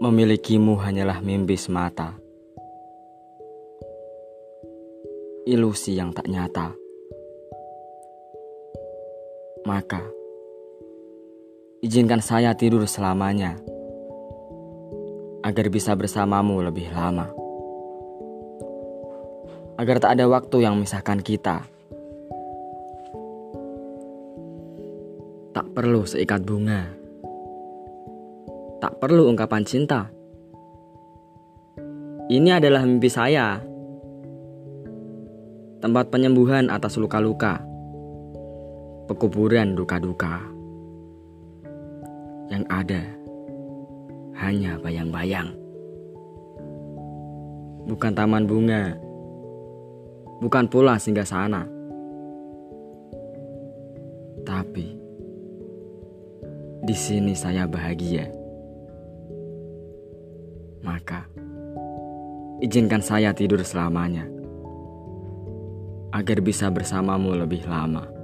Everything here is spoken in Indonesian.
Memilikimu hanyalah mimpi semata. Ilusi yang tak nyata. Maka, izinkan saya tidur selamanya agar bisa bersamamu lebih lama. Agar tak ada waktu yang memisahkan kita. Tak perlu seikat bunga. Tak perlu ungkapan cinta. Ini adalah mimpi saya. Tempat penyembuhan atas luka-luka. Pekuburan duka-duka. Yang ada hanya bayang-bayang. Bukan taman bunga. Bukan pula singgah sana. Tapi di sini saya bahagia. Maka izinkan saya tidur selamanya agar bisa bersamamu lebih lama.